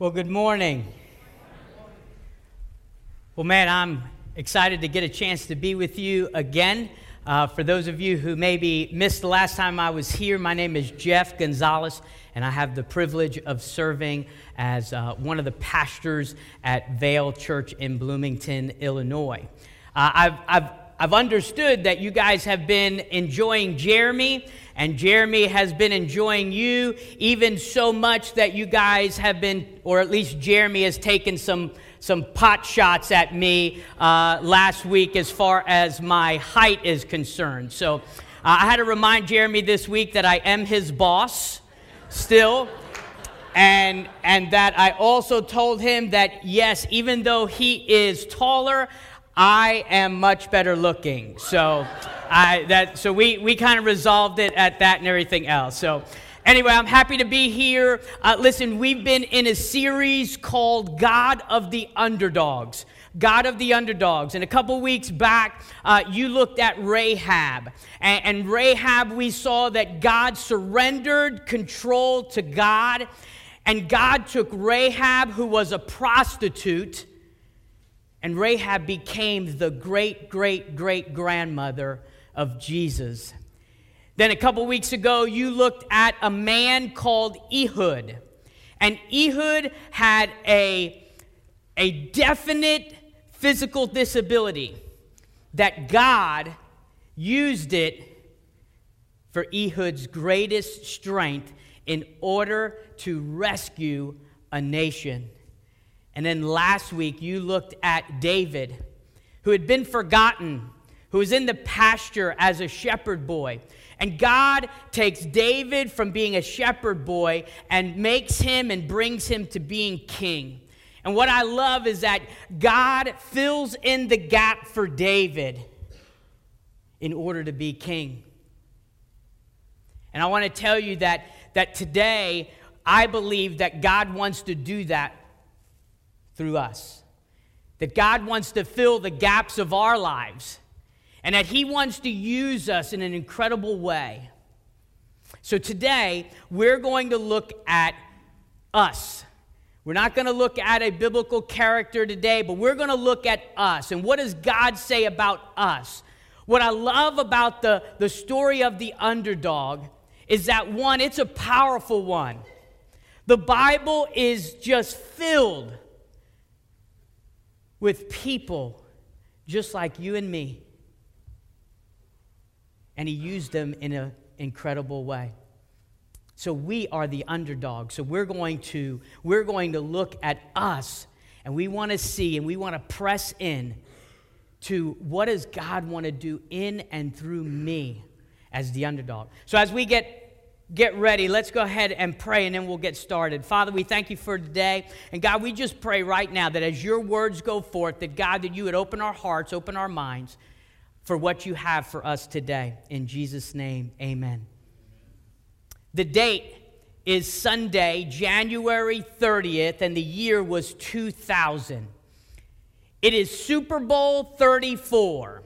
Well, good morning. Well, man, I'm excited to get a chance to be with you again. Uh, for those of you who maybe missed the last time I was here, my name is Jeff Gonzalez, and I have the privilege of serving as uh, one of the pastors at Vale Church in Bloomington, Illinois. Uh, I've, I've, I've understood that you guys have been enjoying Jeremy and Jeremy has been enjoying you, even so much that you guys have been, or at least Jeremy has taken some, some pot shots at me uh, last week as far as my height is concerned. So uh, I had to remind Jeremy this week that I am his boss still. And, and that I also told him that, yes, even though he is taller, I am much better looking. So. I, that, so we, we kind of resolved it at that and everything else. So anyway, I'm happy to be here. Uh, listen, we've been in a series called God of the Underdogs. God of the underdogs. And a couple weeks back, uh, you looked at Rahab. And, and Rahab, we saw that God surrendered control to God. And God took Rahab, who was a prostitute, and Rahab became the great, great, great grandmother of Jesus. Then a couple weeks ago, you looked at a man called Ehud. And Ehud had a, a definite physical disability that God used it for Ehud's greatest strength in order to rescue a nation. And then last week, you looked at David, who had been forgotten who was in the pasture as a shepherd boy. And God takes David from being a shepherd boy and makes him and brings him to being king. And what I love is that God fills in the gap for David in order to be king. And I want to tell you that, that today I believe that God wants to do that through us. That God wants to fill the gaps of our lives and that He wants to use us in an incredible way. So today, we're going to look at us. We're not going to look at a biblical character today, but we're going to look at us. And what does God say about us? What I love about the, the story of the underdog is that one, it's a powerful one. The Bible is just filled with people just like you and me and he used them in an incredible way. So we are the underdog. So we're going to we're going to look at us and we want to see and we want to press in to what does God want to do in and through me as the underdog. So as we get get ready, let's go ahead and pray and then we'll get started. Father, we thank you for today. And God, we just pray right now that as your words go forth, that God, that you would open our hearts, open our minds for what you have for us today. In Jesus' name, amen. The date is Sunday, January 30th, and the year was 2000. It is Super Bowl 34.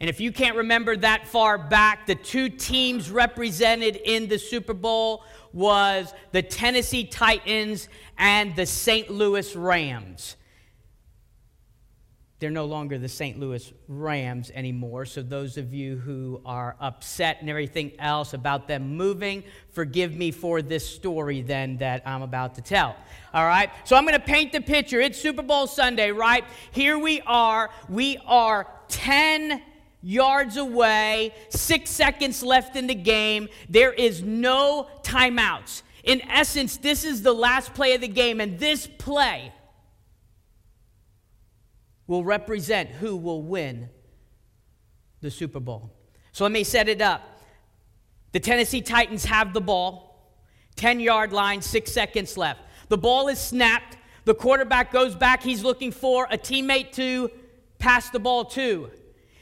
And if you can't remember that far back, the two teams represented in the Super Bowl was the Tennessee Titans and the St. Louis Rams. They're no longer the St. Louis Rams anymore. So, those of you who are upset and everything else about them moving, forgive me for this story then that I'm about to tell. All right? So, I'm going to paint the picture. It's Super Bowl Sunday, right? Here we are. We are 10 yards away, six seconds left in the game. There is no timeouts. In essence, this is the last play of the game, and this play will represent who will win the Super Bowl. So let me set it up. The Tennessee Titans have the ball, 10 yard line, six seconds left. The ball is snapped. The quarterback goes back. He's looking for a teammate to pass the ball to.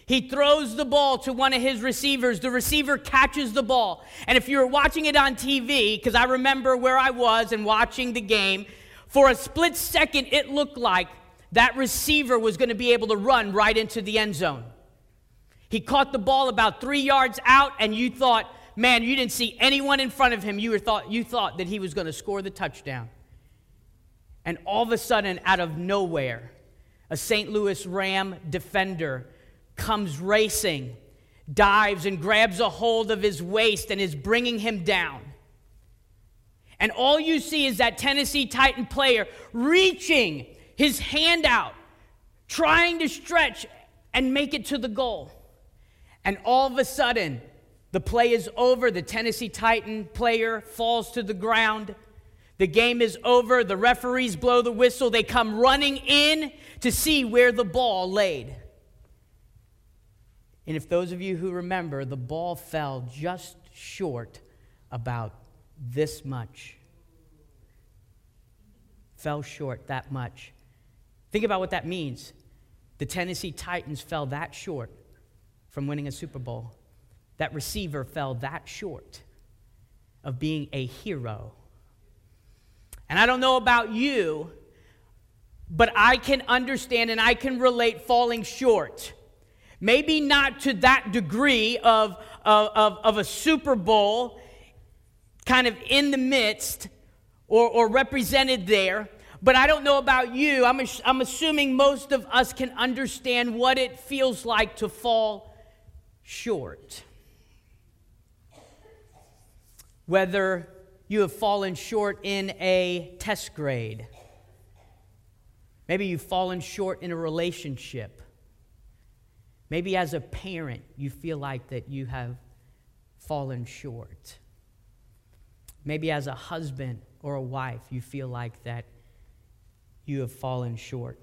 He throws the ball to one of his receivers. The receiver catches the ball. And if you were watching it on TV, because I remember where I was and watching the game, for a split second, it looked like that receiver was going to be able to run right into the end zone. He caught the ball about three yards out, and you thought, man, you didn't see anyone in front of him. You, thought, you thought that he was going to score the touchdown. And all of a sudden, out of nowhere, a St. Louis Ram defender comes racing, dives, and grabs a hold of his waist and is bringing him down. And all you see is that Tennessee Titan player reaching his hand out, trying to stretch and make it to the goal. And all of a sudden, the play is over. The Tennessee Titan player falls to the ground. The game is over. The referees blow the whistle. They come running in to see where the ball laid. And if those of you who remember, the ball fell just short about this much. Fell short that much. Think about what that means. The Tennessee Titans fell that short from winning a Super Bowl. That receiver fell that short of being a hero. And I don't know about you, but I can understand and I can relate falling short. Maybe not to that degree of, of, of, a Super Bowl kind of in the midst or, or represented there, but I don't know about you. I'm, I'm assuming most of us can understand what it feels like to fall short. Whether you have fallen short in a test grade, maybe you've fallen short in a relationship. Maybe as a parent, you feel like that you have fallen short. Maybe as a husband or a wife, you feel like that you have fallen short.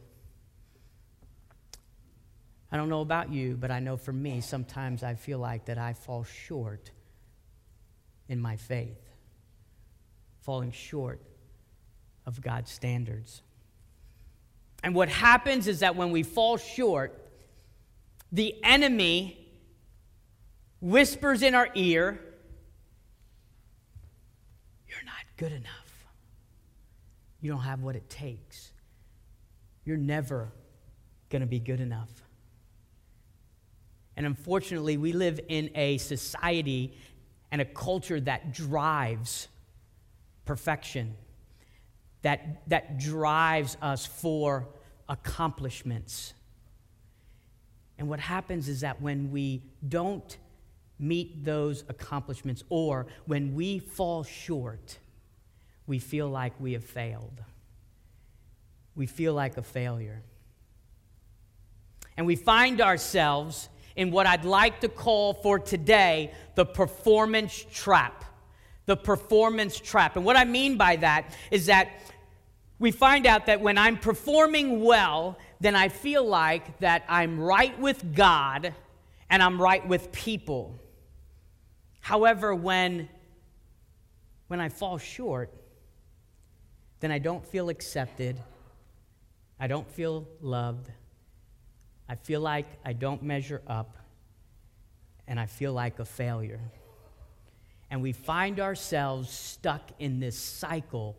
I don't know about you, but I know for me, sometimes I feel like that I fall short in my faith, falling short of God's standards. And what happens is that when we fall short, the enemy whispers in our ear, You're not good enough. You don't have what it takes. You're never going to be good enough. And unfortunately, we live in a society and a culture that drives perfection, that, that drives us for accomplishments. And what happens is that when we don't meet those accomplishments or when we fall short, we feel like we have failed we feel like a failure. And we find ourselves in what I'd like to call for today the performance trap. The performance trap. And what I mean by that is that we find out that when I'm performing well, then I feel like that I'm right with God and I'm right with people. However, when, when I fall short, then I don't feel accepted I don't feel loved. I feel like I don't measure up. And I feel like a failure. And we find ourselves stuck in this cycle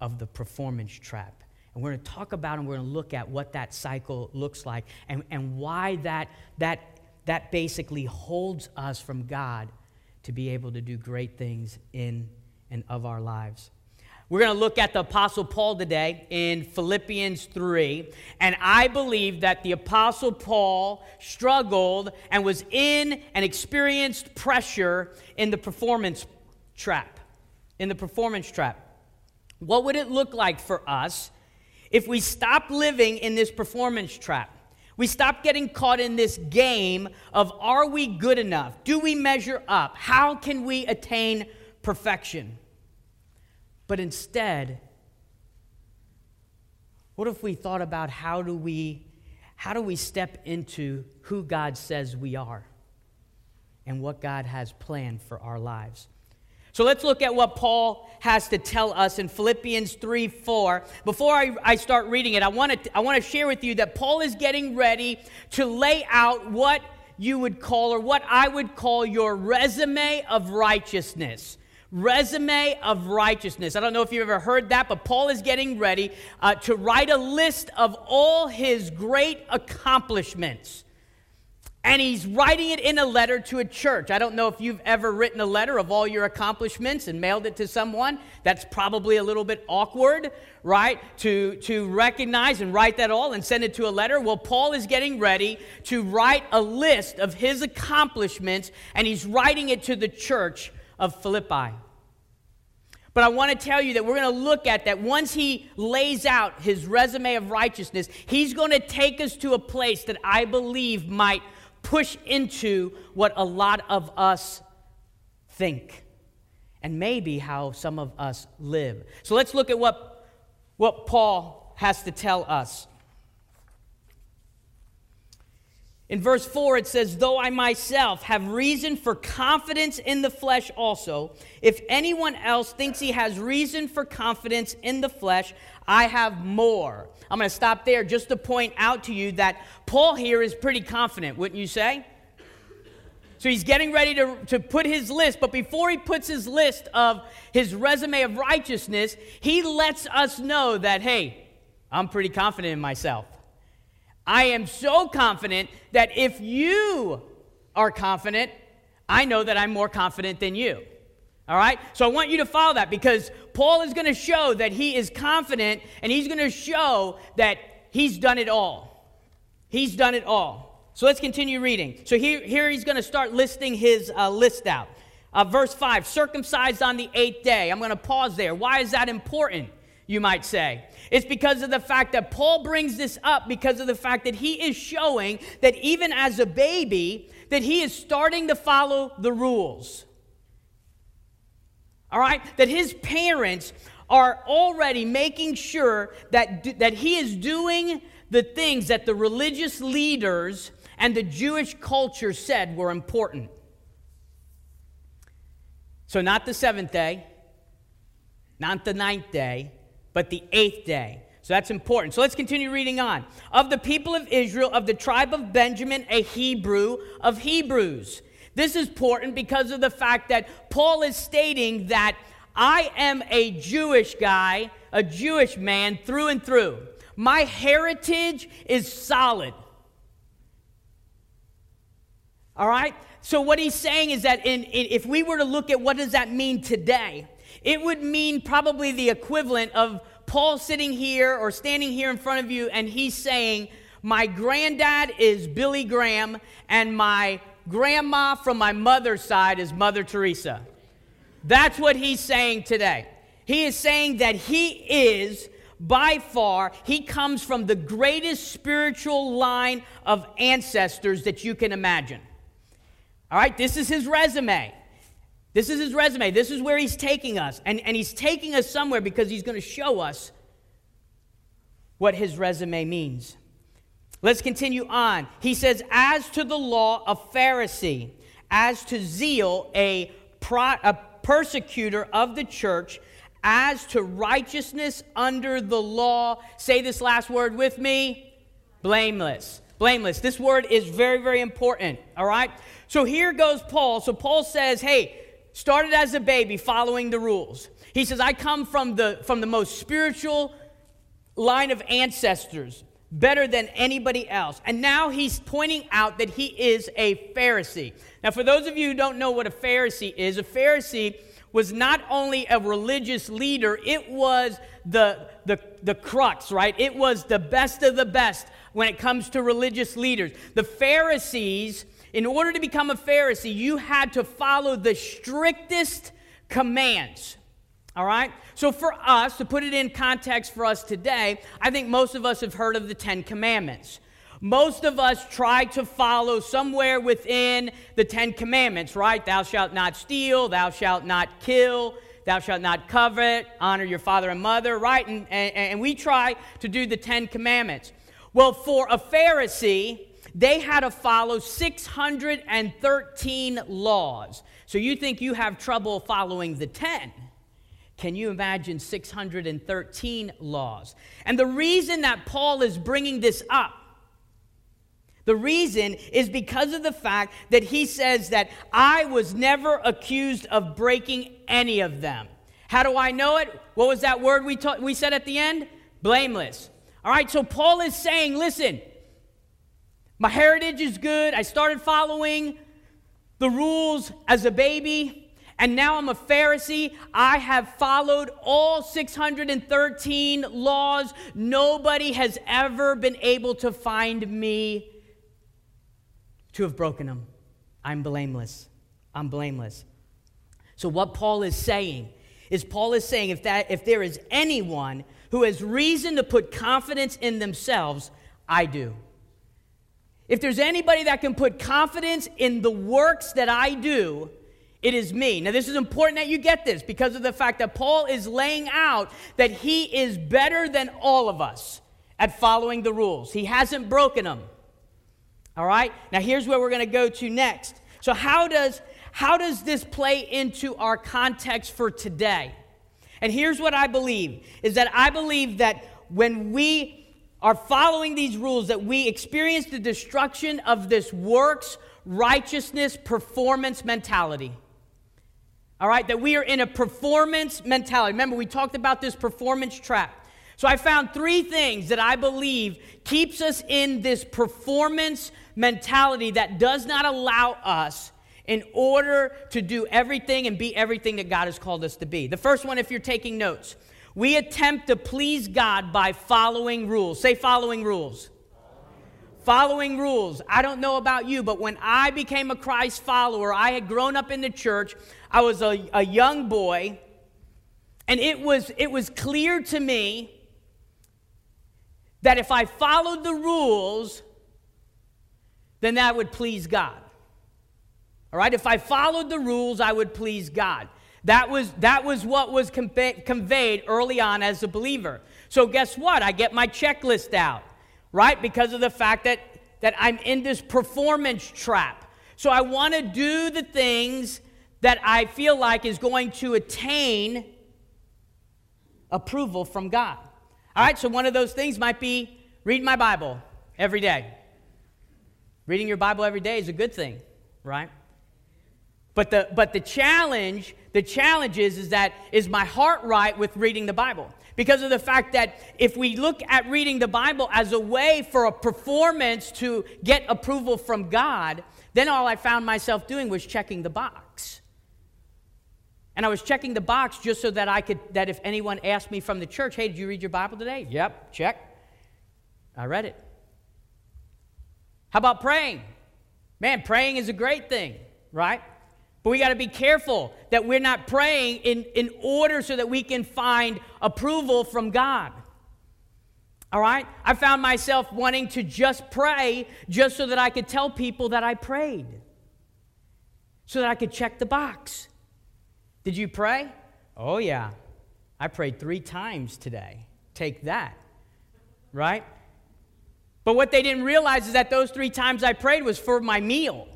of the performance trap. And we're going to talk about and we're going to look at what that cycle looks like and, and why that, that, that basically holds us from God to be able to do great things in and of our lives. We're going to look at the Apostle Paul today in Philippians 3. And I believe that the Apostle Paul struggled and was in and experienced pressure in the performance trap. In the performance trap. What would it look like for us if we stop living in this performance trap? We stop getting caught in this game of are we good enough? Do we measure up? How can we attain perfection? But instead, what if we thought about how do we how do we step into who God says we are and what God has planned for our lives? So let's look at what Paul has to tell us in Philippians 3 4. Before I, I start reading it, I want, to, I want to share with you that Paul is getting ready to lay out what you would call, or what I would call, your resume of righteousness resume of righteousness. I don't know if you've ever heard that, but Paul is getting ready uh, to write a list of all his great accomplishments. And he's writing it in a letter to a church. I don't know if you've ever written a letter of all your accomplishments and mailed it to someone. That's probably a little bit awkward, right? To, to recognize and write that all and send it to a letter. Well, Paul is getting ready to write a list of his accomplishments, and he's writing it to the church of Philippi. But I want to tell you that we're going to look at that once he lays out his resume of righteousness, he's going to take us to a place that I believe might push into what a lot of us think and maybe how some of us live. So let's look at what, what Paul has to tell us. In verse 4, it says, Though I myself have reason for confidence in the flesh also, if anyone else thinks he has reason for confidence in the flesh, I have more. I'm going to stop there just to point out to you that Paul here is pretty confident, wouldn't you say? So he's getting ready to, to put his list, but before he puts his list of his resume of righteousness, he lets us know that, hey, I'm pretty confident in myself. I am so confident that if you are confident, I know that I'm more confident than you. All right? So I want you to follow that because Paul is going to show that he is confident and he's going to show that he's done it all. He's done it all. So let's continue reading. So here, here he's going to start listing his uh, list out. Uh, verse 5 circumcised on the eighth day. I'm going to pause there. Why is that important, you might say? It's because of the fact that Paul brings this up because of the fact that he is showing that even as a baby, that he is starting to follow the rules all right? That his parents are already making sure that, that he is doing the things that the religious leaders and the Jewish culture said were important. So, not the seventh day, not the ninth day, but the eighth day. So that's important. So let's continue reading on. Of the people of Israel, of the tribe of Benjamin, a Hebrew of Hebrews. This is important because of the fact that Paul is stating that I am a Jewish guy, a Jewish man through and through. My heritage is solid. All right? So, what he's saying is that in, in, if we were to look at what does that mean today, it would mean probably the equivalent of Paul sitting here or standing here in front of you and he's saying, My granddad is Billy Graham, and my grandma from my mother's side is Mother Teresa. That's what he's saying today. He is saying that he is by far, he comes from the greatest spiritual line of ancestors that you can imagine. All right, this is his resume. This is his resume. This is where he's taking us. And, and he's taking us somewhere because he's going to show us what his resume means. Let's continue on. He says, As to the law, a Pharisee, as to zeal, a, pro, a persecutor of the church, as to righteousness under the law. Say this last word with me blameless. Blameless. This word is very, very important. All right? So here goes Paul. So Paul says, Hey, started as a baby following the rules. He says, I come from the, from the most spiritual line of ancestors better than anybody else. And now he's pointing out that he is a Pharisee. Now, for those of you who don't know what a Pharisee is, a Pharisee was not only a religious leader, it was the, the, the crux, right? It was the best of the best when it comes to religious leaders. The Pharisees, in order to become a Pharisee, you had to follow the strictest commands. All right? So, for us, to put it in context for us today, I think most of us have heard of the Ten Commandments. Most of us try to follow somewhere within the Ten Commandments, right? Thou shalt not steal, thou shalt not kill, thou shalt not covet, honor your father and mother, right? And, and, and we try to do the Ten Commandments. Well, for a Pharisee, they had to follow 613 laws. So you think you have trouble following the 10. Can you imagine 613 laws? And the reason that Paul is bringing this up, the reason is because of the fact that he says that I was never accused of breaking any of them. How do I know it? What was that word we, ta- we said at the end? Blameless. All right, so Paul is saying, listen, My heritage is good. I started following the rules as a baby and now I'm a Pharisee. I have followed all 613 laws. Nobody has ever been able to find me to have broken them. I'm blameless. I'm blameless. So, what Paul is saying is, Paul is saying if, that, if there is anyone who has reason to put confidence in themselves, I do. If there's anybody that can put confidence in the works that I do, it is me. Now, this is important that you get this because of the fact that Paul is laying out that he is better than all of us at following the rules. He hasn't broken them. All right? Now, here's where we're going to go to next. So, how does, how does this play into our context for today? And here's what I believe is that I believe that when we are following these rules, that we experience the destruction of this works, righteousness, performance mentality. All right, that we are in a performance mentality. Remember, we talked about this performance trap. So I found three things that I believe keeps us in this performance mentality that does not allow us in order to do everything and be everything that God has called us to be. The first one, if you're taking notes, we attempt to please God by following rules. Say following rules. Following rules. I don't know about you, but when I became a Christ follower, I had grown up in the church. I was a, a young boy, and it was, it was clear to me that if I followed the rules, then that would please God. All right, if I followed the rules, I would please God. That was, that was what was conveyed early on as a believer. So, guess what? I get my checklist out, right? Because of the fact that, that I'm in this performance trap. So, I want to do the things that I feel like is going to attain approval from God. All right, so one of those things might be reading my Bible every day. Reading your Bible every day is a good thing, right? But the, but the challenge, the challenge is, is that is my heart right with reading the Bible? Because of the fact that if we look at reading the Bible as a way for a performance to get approval from God, then all I found myself doing was checking the box. And I was checking the box just so that I could, that if anyone asked me from the church, hey, did you read your Bible today? Yep, check. I read it. How about praying? Man, praying is a great thing, right? But we got to be careful that we're not praying in, in order so that we can find approval from God. All right? I found myself wanting to just pray just so that I could tell people that I prayed, so that I could check the box. Did you pray? Oh, yeah. I prayed three times today. Take that. Right? But what they didn't realize is that those three times I prayed was for my meal.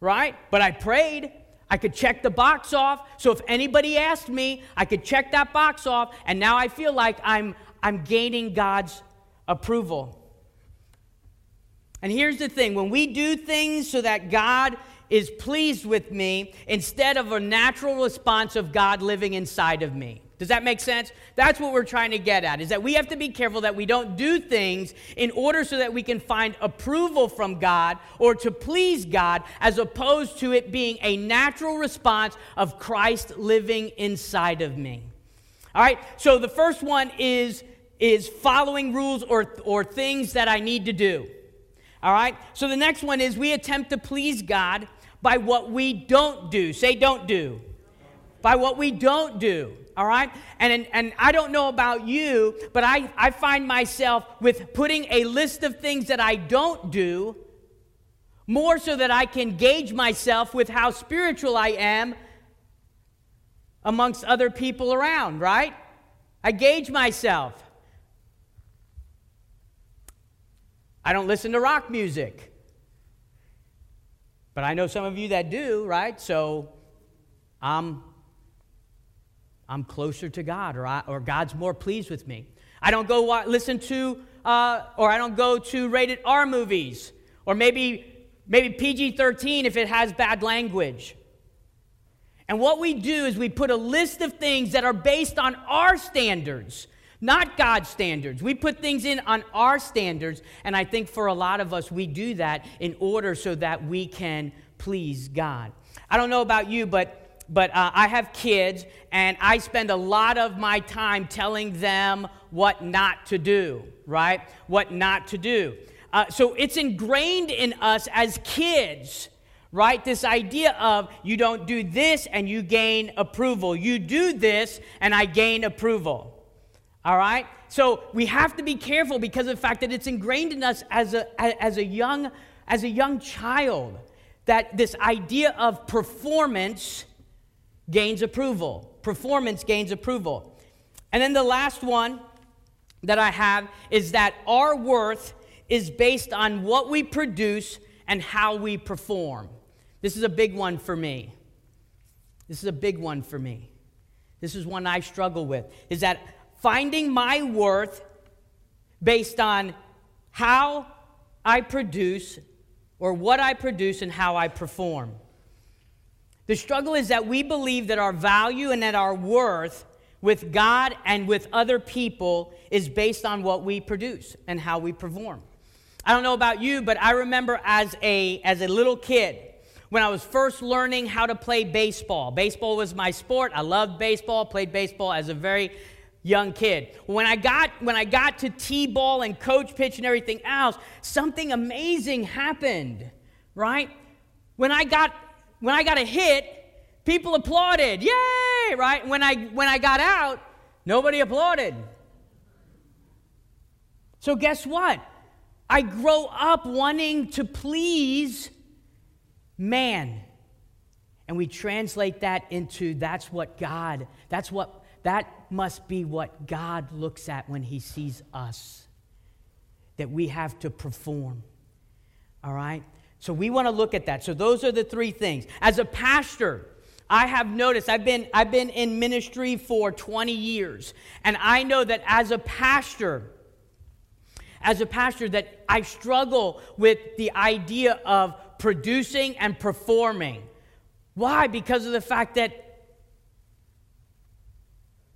Right? But I prayed. I could check the box off. So if anybody asked me, I could check that box off. And now I feel like I'm, I'm gaining God's approval. And here's the thing when we do things so that God is pleased with me instead of a natural response of God living inside of me. Does that make sense? That's what we're trying to get at is that we have to be careful that we don't do things in order so that we can find approval from God or to please God as opposed to it being a natural response of Christ living inside of me. All right? So the first one is is following rules or or things that I need to do. All right? So the next one is we attempt to please God by what we don't do. Say, don't do. By what we don't do. All right? And, and I don't know about you, but I, I find myself with putting a list of things that I don't do more so that I can gauge myself with how spiritual I am amongst other people around, right? I gauge myself. I don't listen to rock music. But I know some of you that do, right? So I'm, I'm closer to God, or, I, or God's more pleased with me. I don't go listen to, uh, or I don't go to rated R movies, or maybe, maybe PG 13 if it has bad language. And what we do is we put a list of things that are based on our standards, not God's standards. We put things in on our standards, and I think for a lot of us, we do that in order so that we can please God. I don't know about you, but but uh, I have kids, and I spend a lot of my time telling them what not to do, right? What not to do. Uh, so it's ingrained in us as kids, right? This idea of you don't do this and you gain approval. You do this and I gain approval. All right? So we have to be careful because of the fact that it's ingrained in us as a, as a, young, as a young child that this idea of performance gains approval. Performance gains approval. And then the last one that I have is that our worth is based on what we produce and how we perform. This is a big one for me. This is a big one for me. This is one I struggle with. Is that finding my worth based on how I produce or what I produce and how I perform. The struggle is that we believe that our value and that our worth with God and with other people is based on what we produce and how we perform. I don't know about you, but I remember as a, as a little kid, when I was first learning how to play baseball. Baseball was my sport. I loved baseball, played baseball as a very young kid. When I got when I got to T-ball and coach pitch and everything else, something amazing happened, right? When I got when I got a hit, people applauded. Yay, right? When I when I got out, nobody applauded. So guess what? I grow up wanting to please man. And we translate that into that's what God, that's what that must be what God looks at when he sees us. That we have to perform. All right? So we want to look at that. So those are the three things. As a pastor, I have noticed I've been I've been in ministry for 20 years and I know that as a pastor as a pastor that I struggle with the idea of producing and performing. Why? Because of the fact that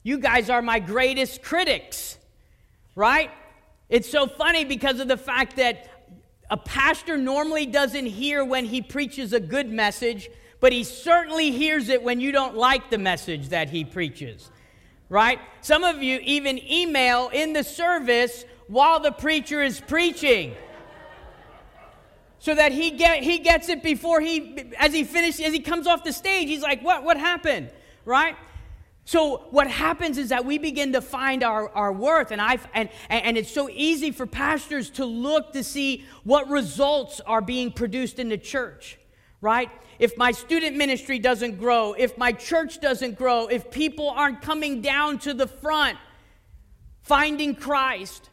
you guys are my greatest critics, right? It's so funny because of the fact that a pastor normally doesn't hear when he preaches a good message, but he certainly hears it when you don't like the message that he preaches, right? Some of you even email in the service while the preacher is preaching so that he get he gets it before he as he finishes as he comes off the stage he's like what what happened right so what happens is that we begin to find our, our worth and i and, and it's so easy for pastors to look to see what results are being produced in the church right if my student ministry doesn't grow if my church doesn't grow if people aren't coming down to the front finding christ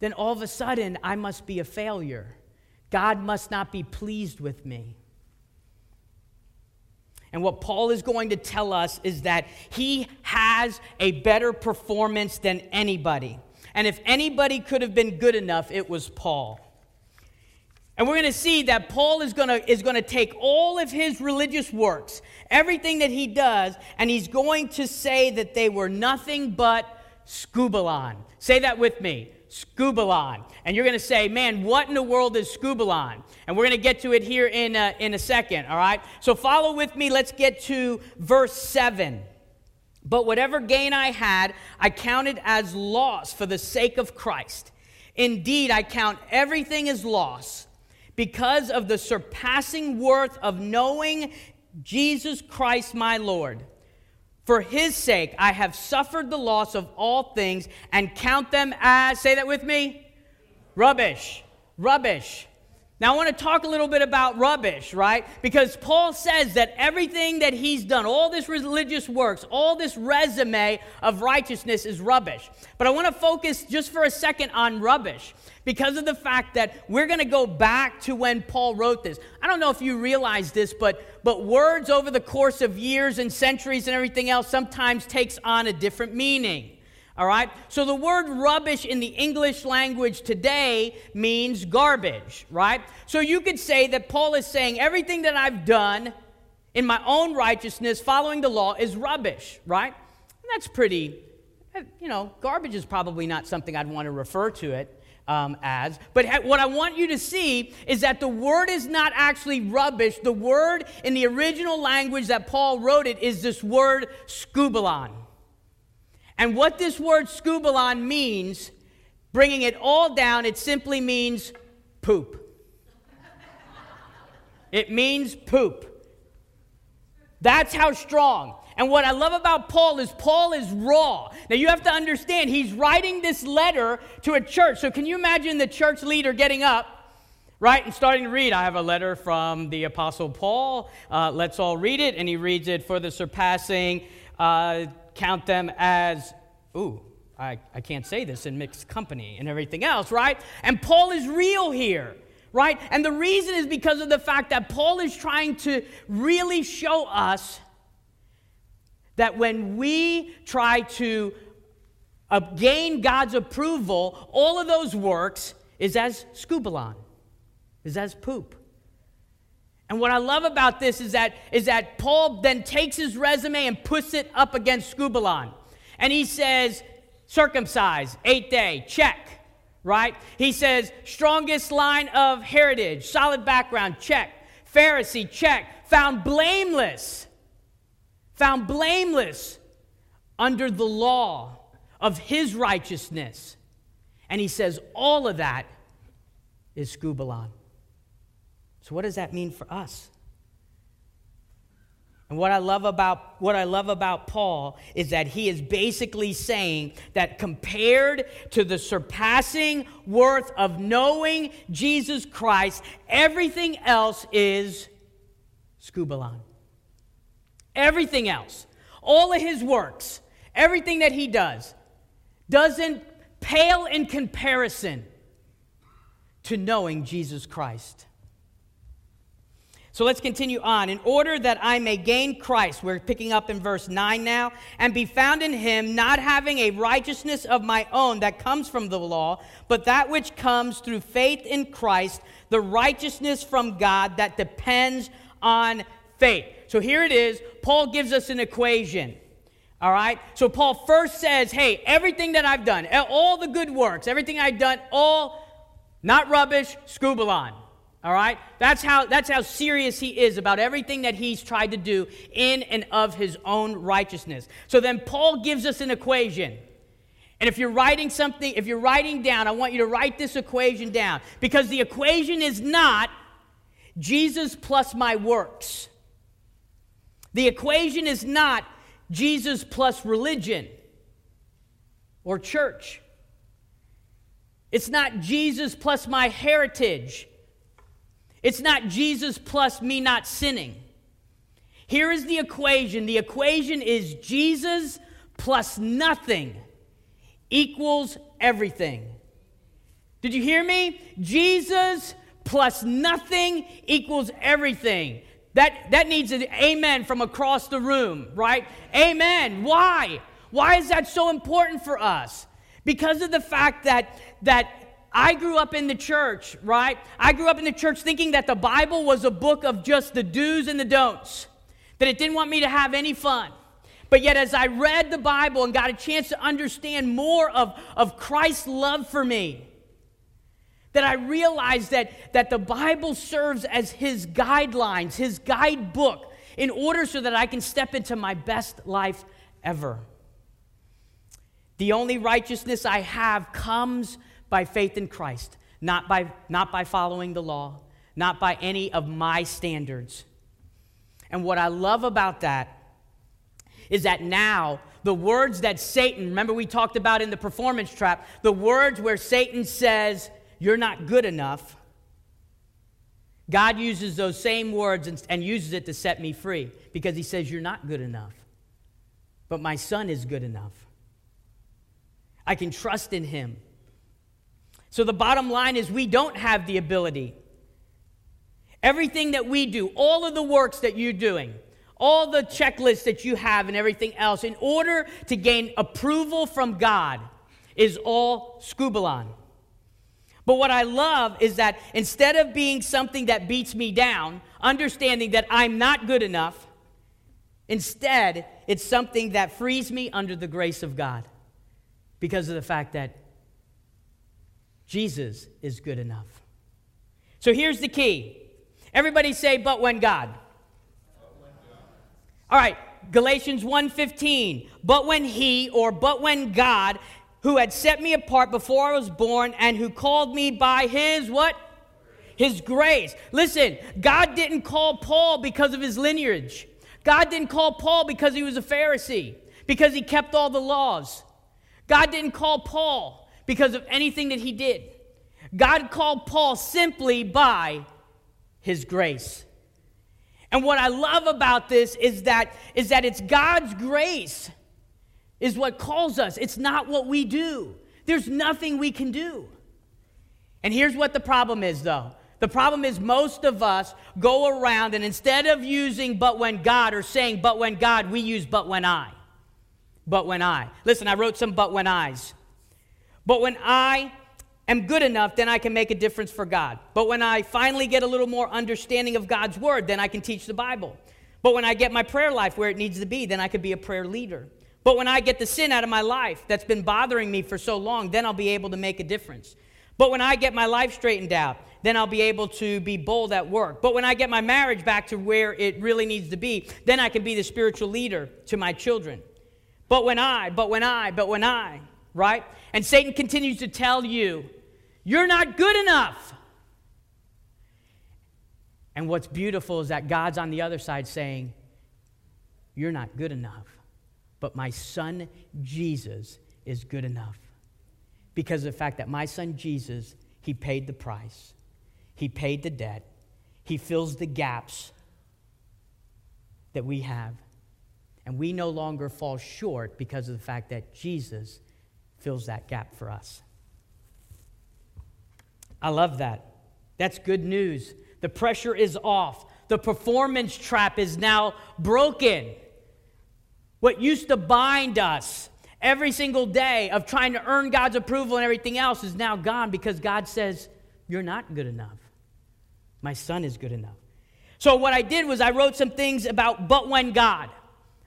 then all of a sudden I must be a failure. God must not be pleased with me. And what Paul is going to tell us is that he has a better performance than anybody. And if anybody could have been good enough, it was Paul. And we're going to see that Paul is going to, is going to take all of his religious works, everything that he does, and he's going to say that they were nothing but skubalon. Say that with me skubalon. And you're going to say, man, what in the world is skubalon? And we're going to get to it here in a, in a second, all right? So follow with me. Let's get to verse 7. But whatever gain I had, I counted as loss for the sake of Christ. Indeed, I count everything as loss because of the surpassing worth of knowing Jesus Christ my Lord for his sake, I have suffered the loss of all things and count them as, say that with me, rubbish. Rubbish. Now, I want to talk a little bit about rubbish, right? Because Paul says that everything that he's done, all this religious works, all this resume of righteousness is rubbish. But I want to focus just for a second on rubbish because of the fact that we're going to go back to when Paul wrote this. I don't know if you realize this, but, but words over the course of years and centuries and everything else sometimes takes on a different meaning. All right? So the word rubbish in the English language today means garbage, right? So you could say that Paul is saying everything that I've done in my own righteousness following the law is rubbish, right? And that's pretty eh, you know, garbage is probably not something I'd want to refer to it um, as. But ha- what I want you to see is that the word is not actually rubbish. The word in the original language that Paul wrote it is this word skubalon. And what this word skubalon means, bringing it all down, it simply means poop. it means poop. That's how strong. And what I love about Paul is Paul is raw. Now you have to understand, he's writing this letter to a church. So can you imagine the church leader getting up, right, and starting to read? I have a letter from the Apostle Paul. Uh, let's all read it. And he reads it for the surpassing, uh, count them as, ooh, I, I can't say this in mixed company and everything else, right? And Paul is real here right? And the reason is because of the fact that Paul is trying to really show us that when we try to uh, gain God's approval, all of those works is as skubalon, is as poop. And what I love about this is that, is that Paul then takes his resume and puts it up against skubalon. And he says, circumcised, eight day, check, right? He says, strongest line of heritage, solid background, check. Pharisee, check. Found blameless, found blameless under the law of his righteousness. And he says all of that is skubalon. So what does that mean for us? And what I love about what I love about Paul is that he is basically saying that compared to the surpassing worth of knowing Jesus Christ, everything else is skubalon. Everything else, all of his works, everything that he does, doesn't pale in comparison to knowing Jesus Christ. So let's continue on. In order that I may gain Christ, we're picking up in verse 9 now, and be found in him, not having a righteousness of my own that comes from the law, but that which comes through faith in Christ, the righteousness from God that depends on faith. So here it is. Paul gives us an equation. All right? So Paul first says, hey, everything that I've done, all the good works, everything I've done, all not rubbish, skubalon. All right? That's how, that's how serious he is about everything that he's tried to do in and of his own righteousness. So then Paul gives us an equation. And if you're writing something, if you're writing down, I want you to write this equation down because the equation is not Jesus plus my works. The equation is not Jesus plus religion or church. It's not Jesus plus my heritage. It's not Jesus plus me not sinning. Here is the equation the equation is Jesus plus nothing equals everything. Did you hear me? Jesus plus nothing equals everything. That, that needs an amen from across the room, right? Amen. Why? Why is that so important for us? Because of the fact that, that I grew up in the church, right? I grew up in the church thinking that the Bible was a book of just the do's and the don'ts, that it didn't want me to have any fun. But yet, as I read the Bible and got a chance to understand more of, of Christ's love for me, that I realized that, that the Bible serves as his guidelines, his guidebook, in order so that I can step into my best life ever. The only righteousness I have comes by faith in Christ, not by, not by following the law, not by any of my standards. And what I love about that is that now the words that Satan, remember we talked about in the performance trap, the words where Satan says, you're not good enough. God uses those same words and, and, uses it to set me free because he says, You're not good enough. But my son is good enough. I can trust in him. So the bottom line is, we don't have the ability. Everything that we do, all of the works that you're doing, all the checklists that you have, and everything else, in order to gain approval from God, is all skubalon. But what I love is that instead of being something that beats me down, understanding that I'm not good enough, instead, it's something that frees me under the grace of God. because of the fact that Jesus is good enough. So here's the key. Everybody say, but when God. All right, Galatians 1:15. But when he or but when God who had set me apart before I was born and who called me by his what? His grace. Listen, God didn't call Paul because of his lineage. God didn't call Paul because he was a Pharisee, because he kept all the laws. God didn't call Paul because of anything that he did. God called Paul simply by his grace. And what I love about this is that, is that it's God's grace is what calls us. It's not what we do. There's nothing we can do. And here's what the problem is, though. The problem is most of us go around and instead of using but when God or saying but when God, we use but when I. But when I. Listen, I wrote some but when I's. But when I am good enough, then I can make a difference for God. But when I finally get a little more understanding of God's word, then I can teach the Bible. But when I get my prayer life where it needs to be, then I could be a prayer leader. But when I get the sin out of my life that's been bothering me for so long, then I'll be able to make a difference. But when I get my life straightened out, then I'll be able to be bold at work. But when I get my marriage back to where it really needs to be, then I can be the spiritual leader to my children. But when I, but when I, but when I, right? And Satan continues to tell you you're not good enough. And what's beautiful is that God's on the other side saying, You're not good enough, but my son Jesus is good enough. Because of the fact that my son Jesus, he paid the price, he paid the debt, he fills the gaps that we have. And we no longer fall short because of the fact that Jesus fills that gap for us. I love that. That's good news. The pressure is off. The performance trap is now broken. What used to bind us every single day of trying to earn God's approval and everything else is now gone because God says, You're not good enough. My son is good enough. So, what I did was I wrote some things about but when God.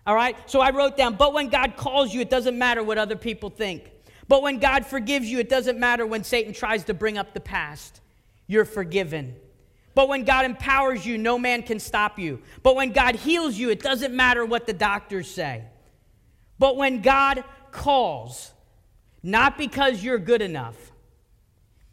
All right? So, I wrote down, but when God calls you, it doesn't matter what other people think. But when God forgives you, it doesn't matter when Satan tries to bring up the past. You're forgiven. But when God empowers you, no man can stop you. But when God heals you, it doesn't matter what the doctors say. But when God calls, not because you're good enough,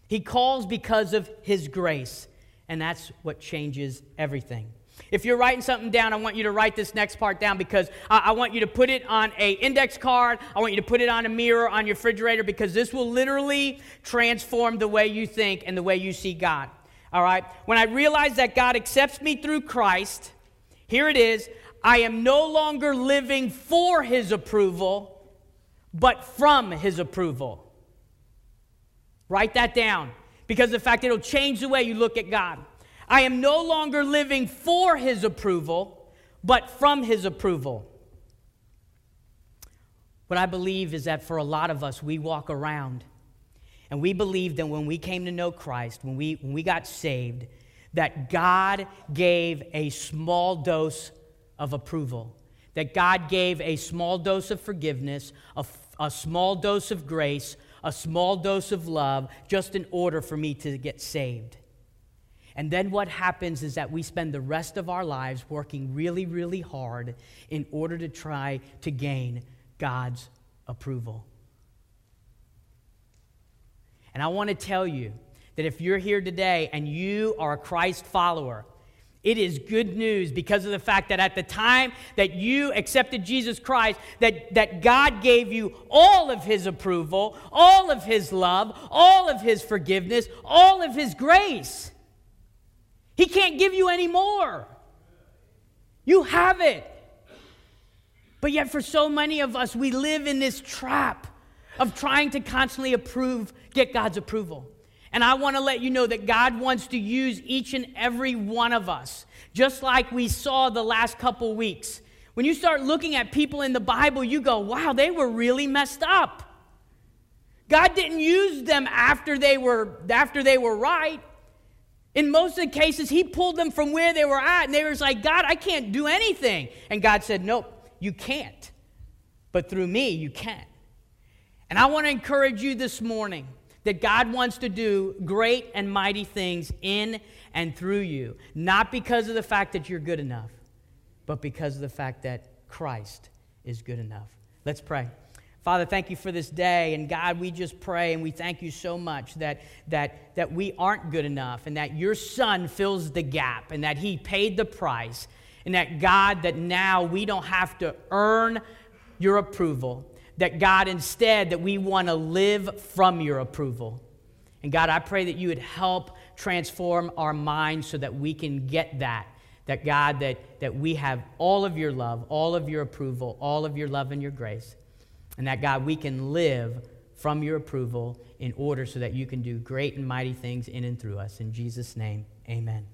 He calls because of His grace. And that's what changes everything. If you're writing something down, I want you to write this next part down because I, I want you to put it on a index card. I want you to put it on a mirror on your refrigerator because this will literally transform the way you think and the way you see God. All right? When I realize that God accepts me through Christ, here it is. I am no longer living for his approval, but from his approval. Write that down because the fact it'll change the way you look at God. I am no longer living for his approval, but from his approval. What I believe is that for a lot of us, we walk around and we believe that when we came to know Christ, when we, when we got saved, that God gave a small dose of approval, that God gave a small dose of forgiveness, a, a small dose of grace, a small dose of love, just in order for me to get saved. And then what happens is that we spend the rest of our lives working really, really hard in order to try to gain God's approval. And I want to tell you that if you're here today and you are a Christ follower, it is good news because of the fact that at the time that you accepted Jesus Christ, that, that God gave you all of his approval, all of his love, all of his forgiveness, all of his grace. He can't give you any more. You have it. But yet, for so many of us, we live in this trap of trying to constantly approve, get God's approval. And I want to let you know that God wants to use each and every one of us, just like we saw the last couple weeks. When you start looking at people in the Bible, you go, wow, they were really messed up. God didn't use them after they were, after they were right. In most of the cases, he pulled them from where they were at, and they were like, God, I can't do anything. And God said, Nope, you can't. But through me, you can. And I want to encourage you this morning that God wants to do great and mighty things in and through you, not because of the fact that you're good enough, but because of the fact that Christ is good enough. Let's pray. Father, thank you for this day. And God, we just pray and we thank you so much that, that, that we aren't good enough and that your son fills the gap and that he paid the price. And that God, that now we don't have to earn your approval. That God, instead, that we want to live from your approval. And God, I pray that you would help transform our minds so that we can get that. That God, that, that we have all of your love, all of your approval, all of your love and your grace. And that, God, we can live from your approval in order so that you can do great and mighty things in and through us. In Jesus' name, amen.